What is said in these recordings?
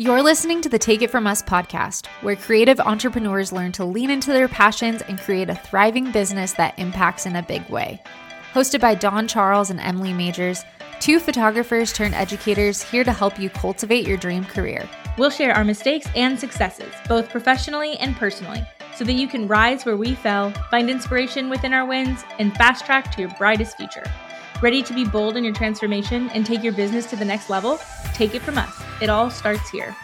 You're listening to the Take It From Us podcast, where creative entrepreneurs learn to lean into their passions and create a thriving business that impacts in a big way. Hosted by Dawn Charles and Emily Magers, two photographers turned educators here to help you cultivate your dream career. We'll share our mistakes and successes, both professionally and personally, so that you can rise where we fell, find inspiration within our wins, and fast track to your brightest future. Ready to be bold in your transformation and take your business to the next level? Take it from us. It all starts here.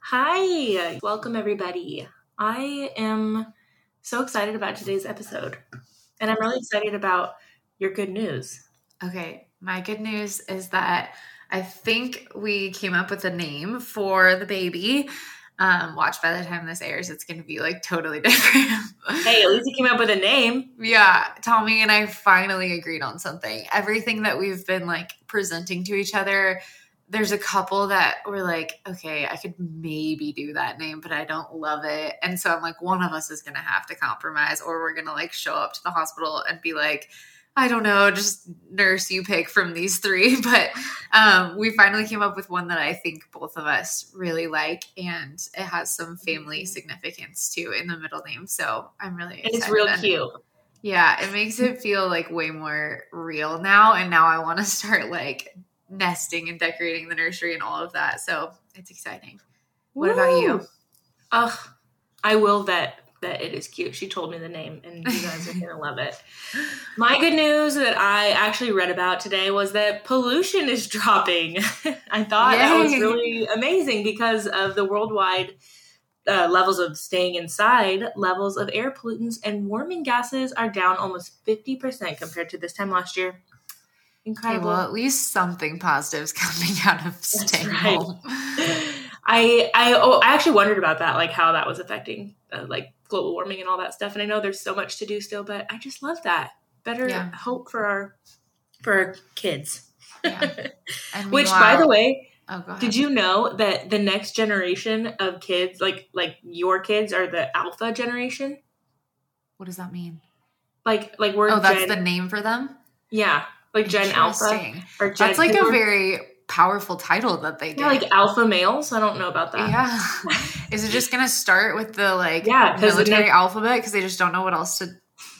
Hi, welcome everybody. I am so excited about today's episode, and I'm really excited about your good news. Okay, my good news is that I think we came up with a name for the baby. Um, watch by the time this airs, it's going to be like totally different. hey, at least you came up with a name. Yeah, Tommy and I finally agreed on something. Everything that we've been like presenting to each other, there's a couple that were like, okay, I could maybe do that name, but I don't love it. And so I'm like, one of us is going to have to compromise, or we're going to like show up to the hospital and be like, I don't know, just nurse you pick from these three. But um, we finally came up with one that I think both of us really like, and it has some family significance too in the middle name. So I'm really excited. It's real cute. Yeah, it makes it feel like way more real now. And now I want to start like nesting and decorating the nursery and all of that. So it's exciting. What Woo! about you? Ugh, I will vet that it is cute. She told me the name, and you guys are gonna love it. My good news that I actually read about today was that pollution is dropping. I thought Yay. that was really amazing because of the worldwide uh, levels of staying inside, levels of air pollutants and warming gases are down almost 50% compared to this time last year. Incredible. Okay, well, at least something positive is coming out of staying right. home. I I oh, I actually wondered about that, like how that was affecting uh, like global warming and all that stuff. And I know there's so much to do still, but I just love that. Better yeah. hope for our for our kids. Yeah. Which, by the way, oh, did you know that the next generation of kids, like like your kids, are the alpha generation? What does that mean? Like like we're oh, that's Gen, the name for them. Yeah, like Gen Alpha or Gen. That's like a very powerful title that they get. Yeah, like alpha males. I don't know about that. Yeah. Is it just gonna start with the like yeah, military next, alphabet because they just don't know what else to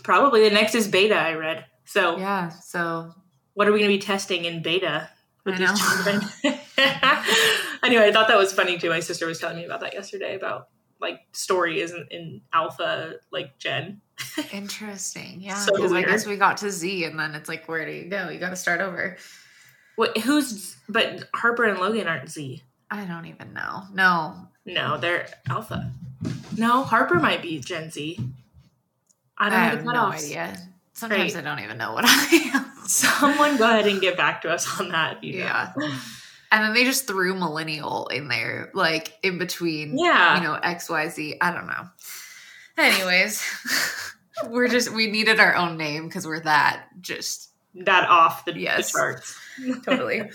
Probably the next is beta, I read. So Yeah, so what are we gonna be testing in beta with I these children? anyway, I thought that was funny too. My sister was telling me about that yesterday about like story isn't in alpha like gen. Interesting. Yeah. Because so I guess we got to Z and then it's like where do you go? You gotta start over. What? Who's? But Harper and Logan aren't Z. I don't even know. No, no, they're Alpha. No, Harper might be Gen Z. I don't I have no idea. Sometimes Great. I don't even know what I am. Someone go ahead and get back to us on that. yeah. And then they just threw millennial in there, like in between, yeah, you know, X, Y, Z. I don't know. Anyways, we're just we needed our own name because we're that just that off the, yes. the charts. totally.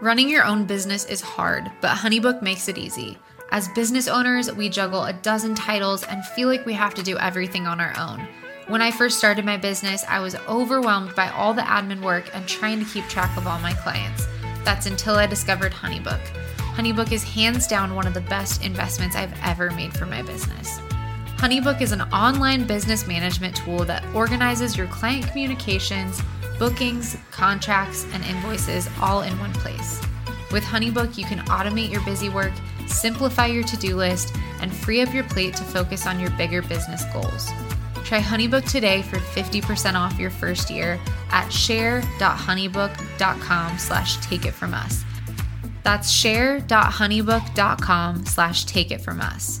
Running your own business is hard, but Honeybook makes it easy. As business owners, we juggle a dozen titles and feel like we have to do everything on our own. When I first started my business, I was overwhelmed by all the admin work and trying to keep track of all my clients. That's until I discovered Honeybook. Honeybook is hands down one of the best investments I've ever made for my business. Honeybook is an online business management tool that organizes your client communications, bookings, contracts, and invoices all in one place. With Honeybook, you can automate your busy work, simplify your to do list, and free up your plate to focus on your bigger business goals. Try Honeybook today for 50% off your first year at share.honeybook.com slash take it from us. That's share.honeybook.com slash take it from us.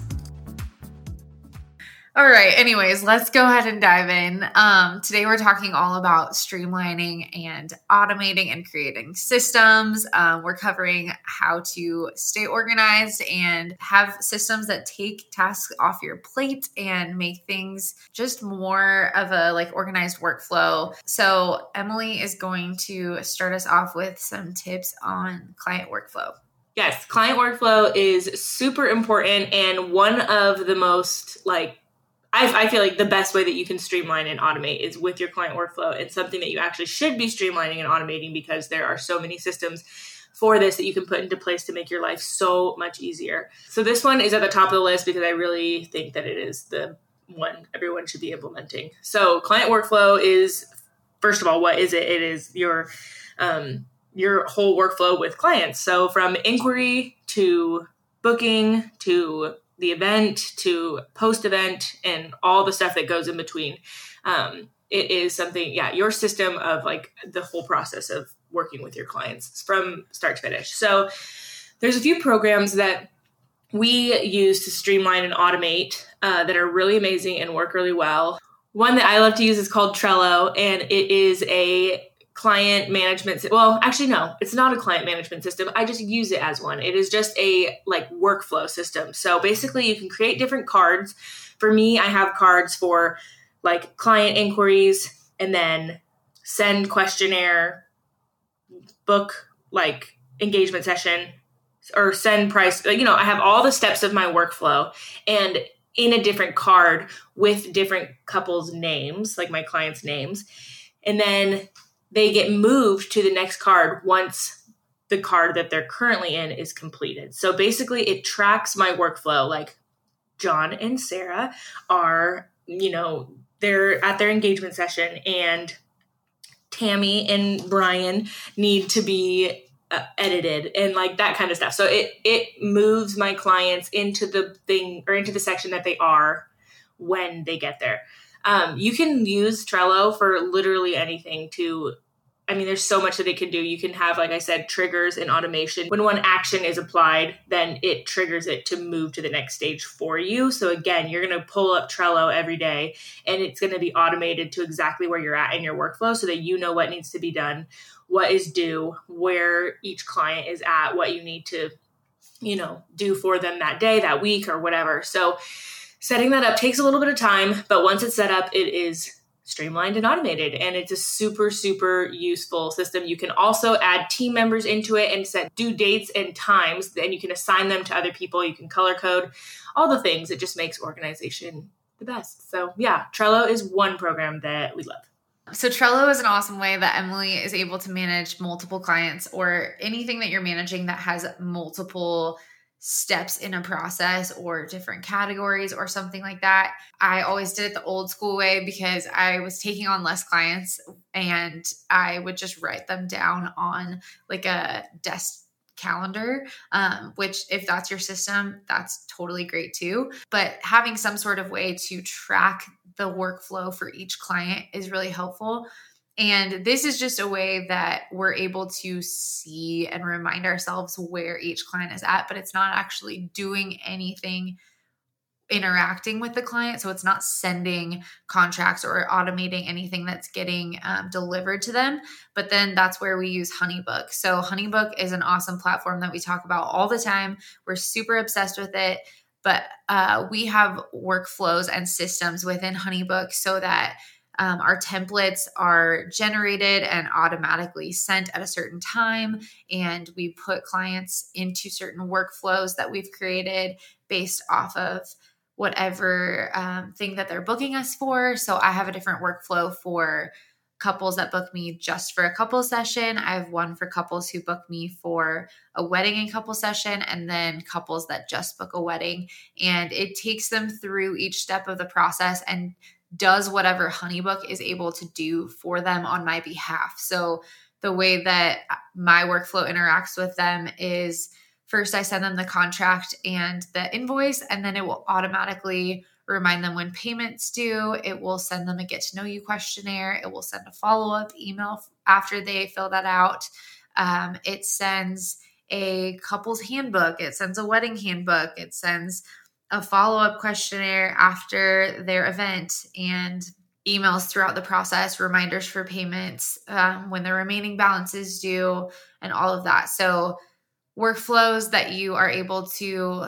All right. Anyways, let's go ahead and dive in. Um, today, we're talking all about streamlining and automating and creating systems. Um, we're covering how to stay organized and have systems that take tasks off your plate and make things just more of a like organized workflow. So, Emily is going to start us off with some tips on client workflow. Yes, client workflow is super important and one of the most like I, I feel like the best way that you can streamline and automate is with your client workflow. It's something that you actually should be streamlining and automating because there are so many systems for this that you can put into place to make your life so much easier. So this one is at the top of the list because I really think that it is the one everyone should be implementing. So client workflow is first of all, what is it? It is your um, your whole workflow with clients. So from inquiry to booking to the event to post event and all the stuff that goes in between. Um, it is something, yeah, your system of like the whole process of working with your clients from start to finish. So there's a few programs that we use to streamline and automate uh, that are really amazing and work really well. One that I love to use is called Trello, and it is a client management well actually no it's not a client management system. I just use it as one. It is just a like workflow system. So basically you can create different cards. For me i have cards for like client inquiries and then send questionnaire book like engagement session or send price you know i have all the steps of my workflow and in a different card with different couples names like my clients names. And then they get moved to the next card once the card that they're currently in is completed so basically it tracks my workflow like john and sarah are you know they're at their engagement session and Tammy and Brian need to be uh, edited and like that kind of stuff. So it it moves my clients into the thing or into the section that they are when they get there. Um, you can use Trello for literally anything to I mean, there's so much that it can do. You can have, like I said, triggers and automation. When one action is applied, then it triggers it to move to the next stage for you. So, again, you're going to pull up Trello every day and it's going to be automated to exactly where you're at in your workflow so that you know what needs to be done, what is due, where each client is at, what you need to, you know, do for them that day, that week, or whatever. So, setting that up takes a little bit of time, but once it's set up, it is streamlined and automated and it's a super super useful system. You can also add team members into it and set due dates and times and you can assign them to other people. You can color code all the things. It just makes organization the best. So yeah trello is one program that we love. So Trello is an awesome way that Emily is able to manage multiple clients or anything that you're managing that has multiple steps in a process or different categories or something like that. I always did it the old school way because I was taking on less clients and I would just write them down on like a desk calendar um, which if that's your system that's totally great too but having some sort of way to track the workflow for each client is really helpful and this is just a way that we're able to see and remind ourselves where each client is at, but it's not actually doing anything interacting with the client. So it's not sending contracts or automating anything that's getting um, delivered to them. But then that's where we use Honeybook. So Honeybook is an awesome platform that we talk about all the time. We're super obsessed with it. But uh, we have workflows and systems within Honeybook so that um, our templates are generated and automatically sent at a certain time. And we put clients into certain workflows that we've created based off of whatever um, thing that they're booking us for. So I have a different workflow for couples that book me just for a couple session. I have one for couples who book me for a wedding and couple session, and then couples that just book a wedding. And it takes them through each step of the process and does whatever Honeybook is able to do for them on my behalf. So the way that my workflow interacts with them is first I send them the contract and the invoice, and then it will automatically remind them when payments due. It will send them a get to know you questionnaire. It will send a follow up email after they fill that out. Um, it sends a couple's handbook. It sends a wedding handbook. It sends a follow up questionnaire after their event and emails throughout the process, reminders for payments um, when the remaining balance is due, and all of that. So, workflows that you are able to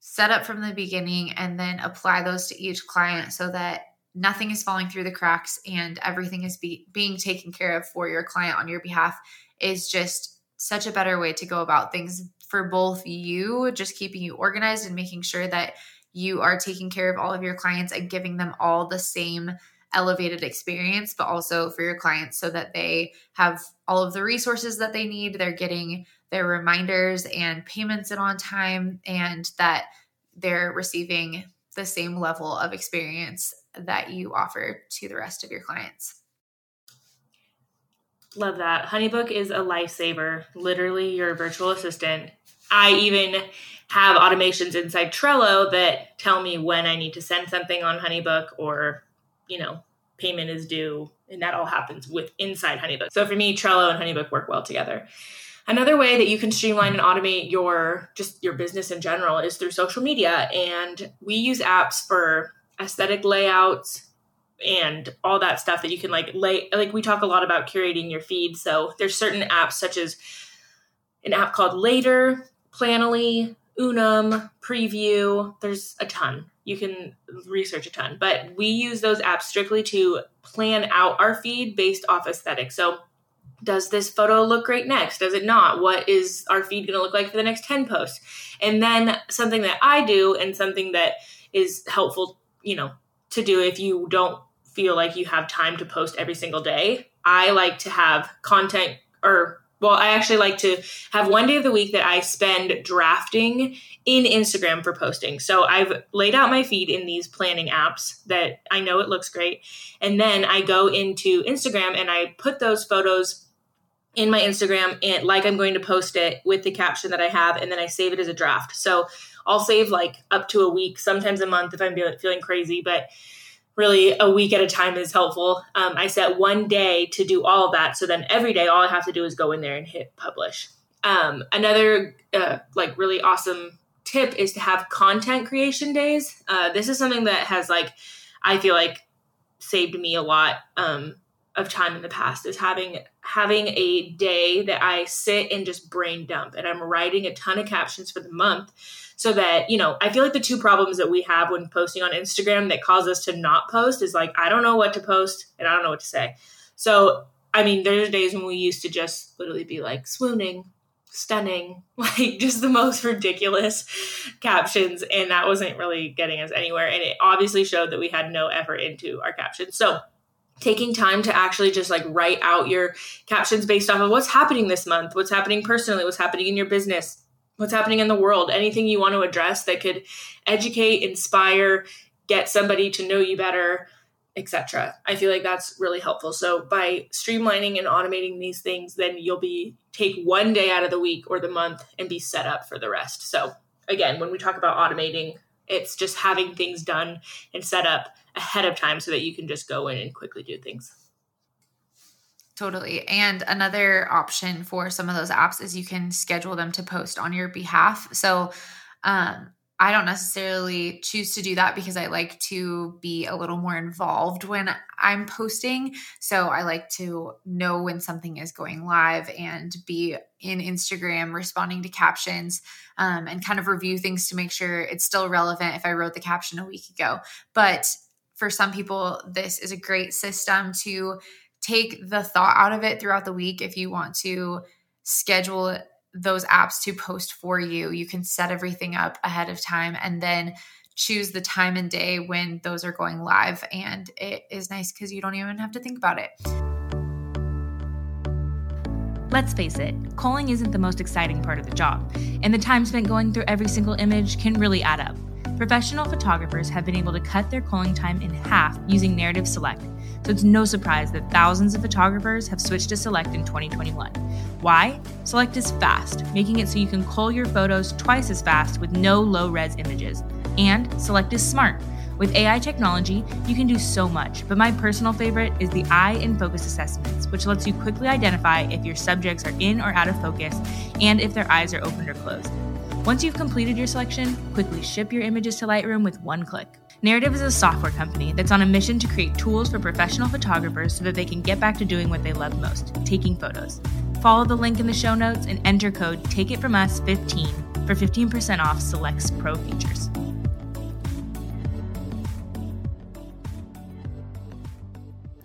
set up from the beginning and then apply those to each client so that nothing is falling through the cracks and everything is be- being taken care of for your client on your behalf is just such a better way to go about things for both you, just keeping you organized and making sure that you are taking care of all of your clients and giving them all the same elevated experience, but also for your clients so that they have all of the resources that they need. They're getting their reminders and payments in on time, and that they're receiving the same level of experience that you offer to the rest of your clients. Love that. Honeybook is a lifesaver, literally your virtual assistant. I even have automations inside Trello that tell me when I need to send something on Honeybook or, you know, payment is due. And that all happens with inside Honeybook. So for me, Trello and Honeybook work well together. Another way that you can streamline and automate your just your business in general is through social media. And we use apps for aesthetic layouts and all that stuff that you can like lay like we talk a lot about curating your feed. So there's certain apps such as an app called Later, Planoly, Unum, Preview. There's a ton. You can research a ton, but we use those apps strictly to plan out our feed based off aesthetic. So does this photo look great next? Does it not? What is our feed going to look like for the next 10 posts? And then something that I do and something that is helpful, you know, to do if you don't feel like you have time to post every single day. I like to have content or well, I actually like to have one day of the week that I spend drafting in Instagram for posting. So I've laid out my feed in these planning apps that I know it looks great. And then I go into Instagram and I put those photos in my Instagram and like I'm going to post it with the caption that I have, and then I save it as a draft. So I'll save like up to a week, sometimes a month if I'm feeling crazy, but really a week at a time is helpful. Um, I set one day to do all of that. So then every day, all I have to do is go in there and hit publish. Um, another uh, like really awesome tip is to have content creation days. Uh, this is something that has like, I feel like saved me a lot. Um, of time in the past is having having a day that I sit and just brain dump and I'm writing a ton of captions for the month so that you know I feel like the two problems that we have when posting on Instagram that cause us to not post is like I don't know what to post and I don't know what to say. So I mean there's days when we used to just literally be like swooning stunning like just the most ridiculous captions and that wasn't really getting us anywhere and it obviously showed that we had no effort into our captions so taking time to actually just like write out your captions based off of what's happening this month, what's happening personally, what's happening in your business, what's happening in the world, anything you want to address that could educate, inspire, get somebody to know you better, etc. I feel like that's really helpful. So by streamlining and automating these things, then you'll be take one day out of the week or the month and be set up for the rest. So again, when we talk about automating, it's just having things done and set up ahead of time so that you can just go in and quickly do things. Totally. And another option for some of those apps is you can schedule them to post on your behalf. So um, I don't necessarily choose to do that because I like to be a little more involved when I'm posting. So I like to know when something is going live and be in Instagram responding to captions um, and kind of review things to make sure it's still relevant if I wrote the caption a week ago. But for some people, this is a great system to take the thought out of it throughout the week if you want to schedule those apps to post for you. You can set everything up ahead of time and then choose the time and day when those are going live. And it is nice because you don't even have to think about it. Let's face it, culling isn't the most exciting part of the job, and the time spent going through every single image can really add up. Professional photographers have been able to cut their culling time in half using Narrative Select, so it's no surprise that thousands of photographers have switched to Select in 2021. Why? Select is fast, making it so you can cull your photos twice as fast with no low res images. And Select is smart. With AI technology, you can do so much, but my personal favorite is the eye and focus assessments, which lets you quickly identify if your subjects are in or out of focus and if their eyes are opened or closed. Once you've completed your selection, quickly ship your images to Lightroom with one click. Narrative is a software company that's on a mission to create tools for professional photographers so that they can get back to doing what they love most taking photos. Follow the link in the show notes and enter code TakeItFromUs15 for 15% off Select's Pro features.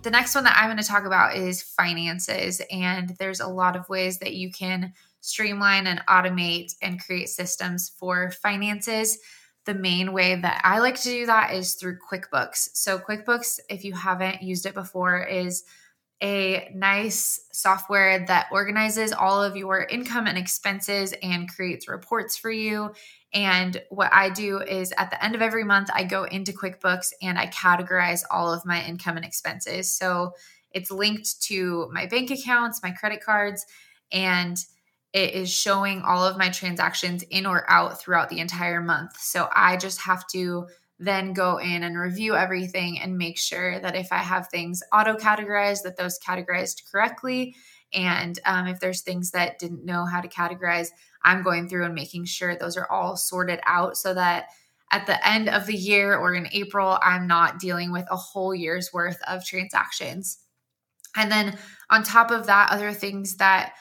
The next one that I'm going to talk about is finances. And there's a lot of ways that you can streamline and automate and create systems for finances. the main way that I like to do that is through QuickBooks. So, QuickBooks, if you haven't used it before, is a nice software that organizes all of your income and expenses and creates reports for you. And what I do is at the end of every month, I go into QuickBooks and I categorize all of my income and expenses. So it's linked to my bank accounts, my credit cards, and it is showing all of my transactions in or out throughout the entire month. So I just have to then go in and review everything and make sure that if I have things auto categorized, that those categorized correctly. And um, if there's things that didn't know how to categorize, I'm going through and making sure those are all sorted out so that at the end of the year or in April, I'm not dealing with a whole year's worth of transactions. And then on top of that, other things that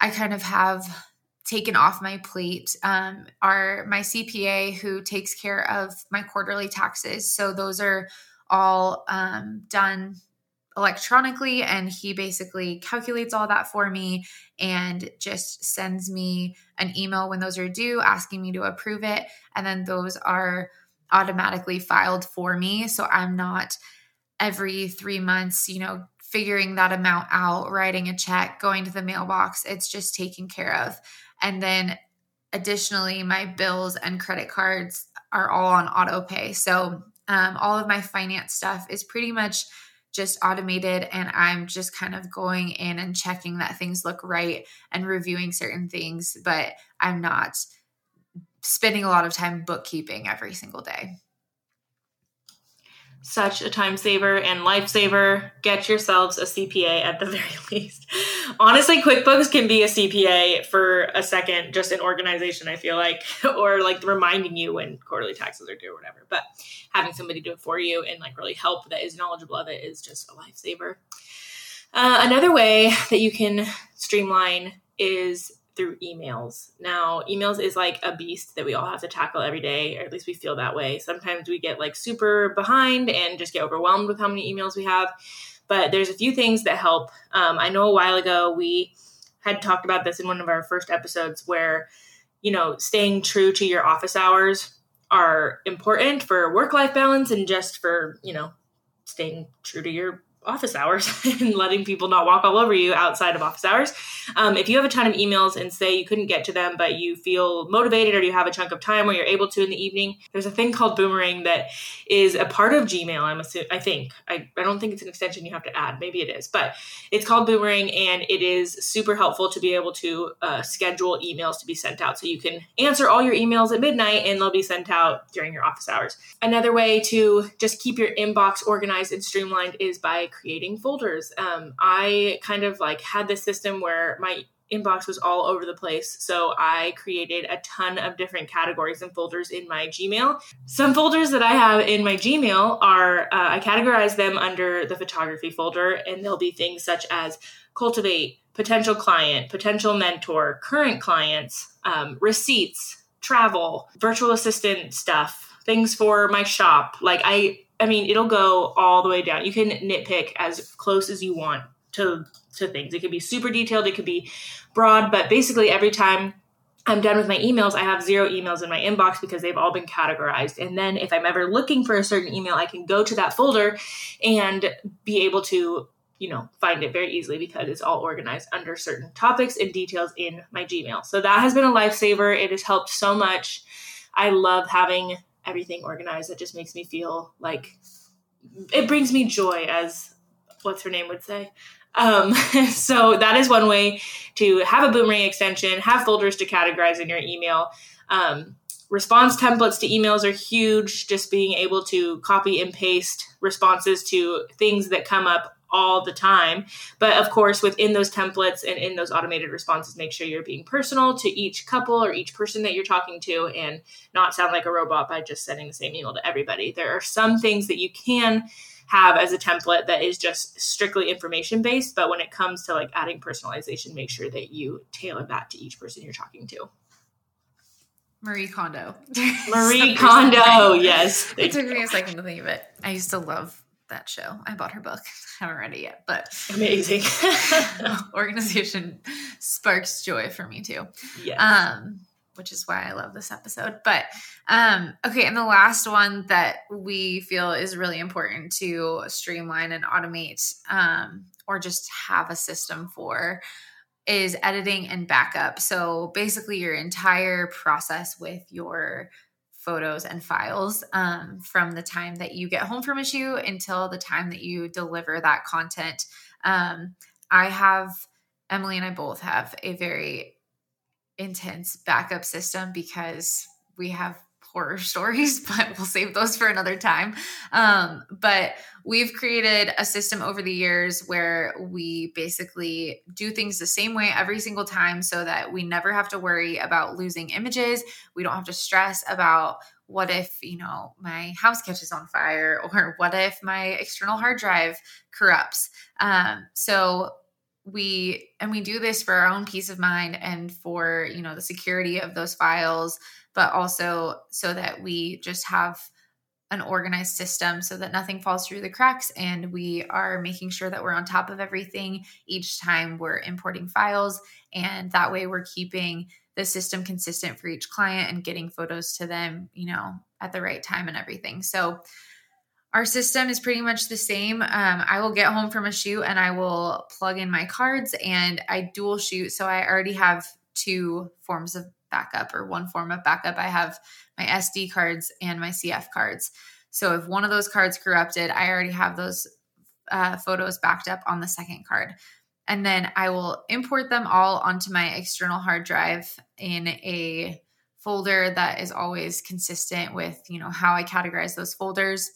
I kind of have taken off my plate um, are my CPA who takes care of my quarterly taxes. So those are all um, done electronically and he basically calculates all that for me and just sends me an email when those are due asking me to approve it and then those are automatically filed for me so i'm not every 3 months you know figuring that amount out, writing a check, going to the mailbox. It's just taken care of. And then additionally, my bills and credit cards are all on auto pay. So um, all of my finance stuff is pretty much just automated and I'm just kind of going in and checking that things look right and reviewing certain things, but I'm not spending a lot of time bookkeeping every single day such a time saver and lifesaver. Get yourselves a CPA at the very least. Honestly, QuickBooks can be a CPA for a second, just an organization, I feel like, or like reminding you when quarterly taxes are due or whatever. But having somebody do it for you and like really help that is knowledgeable of it is just a lifesaver. Uh, another way that you can streamline is through emails. Now, emails is like a beast that we all have to tackle every day, or at least we feel that way. Sometimes we get like super behind and just get overwhelmed with how many emails we have. But there's a few things that help. Um, I know a while ago we had talked about this in one of our first episodes where, you know, staying true to your office hours are important for work life balance and just for, you know, staying true to your office hours and letting people not walk all over you outside of office hours. Um, if you have a ton of emails and say you couldn't get to them, but you feel motivated or you have a chunk of time where you're able to in the evening, there's a thing called Boomerang that is a part of Gmail. I'm assuming, I think. I, I don't think it's an extension you have to add. Maybe it is, but it's called Boomerang and it is super helpful to be able to uh, schedule emails to be sent out. So you can answer all your emails at midnight and they'll be sent out during your office hours. Another way to just keep your inbox organized and streamlined is by creating folders. Um, I kind of like had this system where my inbox was all over the place. So I created a ton of different categories and folders in my Gmail. Some folders that I have in my Gmail are, uh, I categorize them under the photography folder, and there'll be things such as cultivate, potential client, potential mentor, current clients, um, receipts, travel, virtual assistant stuff, things for my shop. Like I, I mean, it'll go all the way down. You can nitpick as close as you want to to things. It could be super detailed, it could be broad, but basically every time I'm done with my emails, I have zero emails in my inbox because they've all been categorized. And then if I'm ever looking for a certain email, I can go to that folder and be able to, you know, find it very easily because it's all organized under certain topics and details in my Gmail. So that has been a lifesaver. It has helped so much. I love having everything organized. It just makes me feel like it brings me joy, as what's her name would say. Um, so that is one way to have a boomerang extension, have folders to categorize in your email. Um, response templates to emails are huge. Just being able to copy and paste responses to things that come up all the time. But of course, within those templates and in those automated responses, make sure you're being personal to each couple or each person that you're talking to and not sound like a robot by just sending the same email to everybody. There are some things that you can have as a template that is just strictly information based. But when it comes to like adding personalization, make sure that you tailor that to each person you're talking to. Marie Kondo. Marie Kondo, yes. It took me a second to think of it. I used to love that show. I bought her book. I haven't read it yet, but amazing. organization sparks joy for me too. Yeah. Um, which is why I love this episode. But um, okay, and the last one that we feel is really important to streamline and automate, um, or just have a system for, is editing and backup. So basically, your entire process with your photos and files um, from the time that you get home from a shoot until the time that you deliver that content. Um, I have Emily and I both have a very intense backup system because we have horror stories, but we'll save those for another time. Um, but we've created a system over the years where we basically do things the same way every single time so that we never have to worry about losing images. We don't have to stress about what if, you know, my house catches on fire or what if my external hard drive corrupts. Um, so we and we do this for our own peace of mind and for you know the security of those files but also so that we just have an organized system so that nothing falls through the cracks and we are making sure that we're on top of everything each time we're importing files and that way we're keeping the system consistent for each client and getting photos to them you know at the right time and everything so our system is pretty much the same. Um, I will get home from a shoot and I will plug in my cards and I dual shoot. So I already have two forms of backup or one form of backup. I have my SD cards and my CF cards. So if one of those cards corrupted, I already have those uh, photos backed up on the second card. And then I will import them all onto my external hard drive in a folder that is always consistent with, you know, how I categorize those folders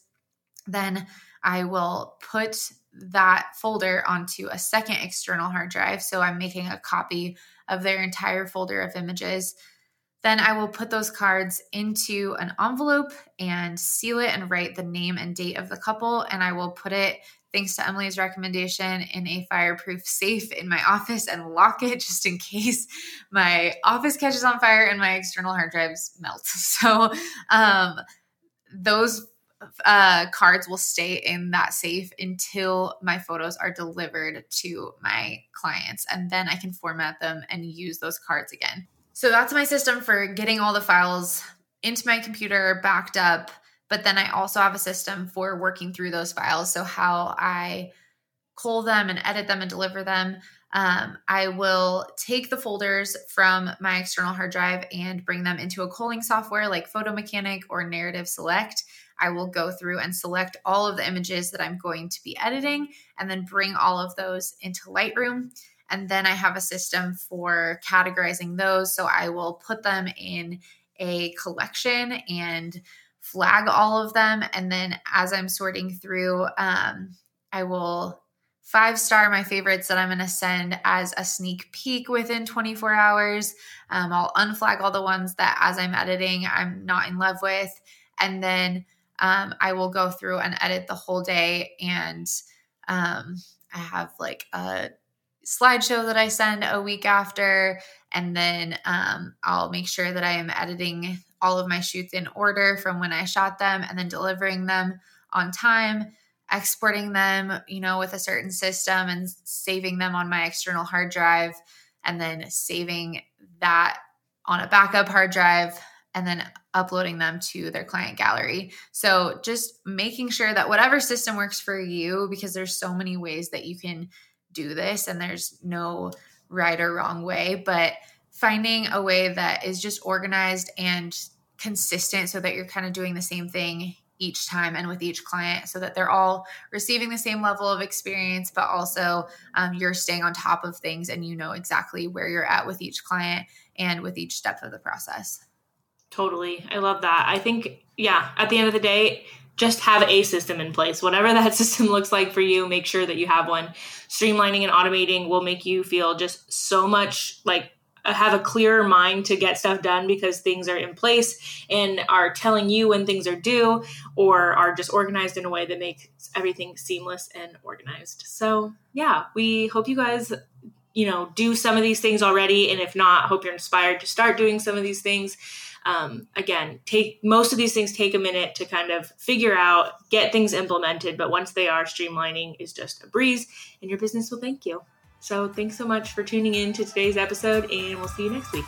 then I will put that folder onto a second external hard drive. So I'm making a copy of their entire folder of images. Then I will put those cards into an envelope and seal it and write the name and date of the couple. And I will put it, thanks to Emily's recommendation, in a fireproof safe in my office and lock it just in case my office catches on fire and my external hard drives melt. So, um, those uh, cards will stay in that safe until my photos are delivered to my clients. And then I can format them and use those cards again. So that's my system for getting all the files into my computer backed up. But then I also have a system for working through those files. So, how I cull them and edit them and deliver them. Um, I will take the folders from my external hard drive and bring them into a culling software like Photo Mechanic or Narrative Select. I will go through and select all of the images that I'm going to be editing and then bring all of those into Lightroom. And then I have a system for categorizing those. So I will put them in a collection and flag all of them. And then as I'm sorting through, um, I will five star my favorites that I'm going to send as a sneak peek within 24 hours. Um, I'll unflag all the ones that as I'm editing, I'm not in love with. And then um, I will go through and edit the whole day. And um, I have like a slideshow that I send a week after. And then um, I'll make sure that I am editing all of my shoots in order from when I shot them and then delivering them on time, exporting them, you know, with a certain system and saving them on my external hard drive, and then saving that on a backup hard drive and then uploading them to their client gallery. So just making sure that whatever system works for you, because there's so many ways that you can do this and there's no right or wrong way, but finding a way that is just organized and consistent so that you're kind of doing the same thing each time and with each client so that they're all receiving the same level of experience but also um, you're staying on top of things and you know exactly where you're at with each client and with each step of the process Totally. I love that. I think, yeah, at the end of the day, just have a system in place. Whatever that system looks like for you, make sure that you have one. Streamlining and automating will make you feel just so much like have a clearer mind to get stuff done because things are in place and are telling you when things are due or are just organized in a way that makes everything seamless and organized. So, yeah, we hope you guys you know do some of these things already and if not hope you're inspired to start doing some of these things um, again take most of these things take a minute to kind of figure out get things implemented but once they are streamlining is just a breeze and your business will thank you. So thanks so much for tuning in to today's episode and we'll see you next week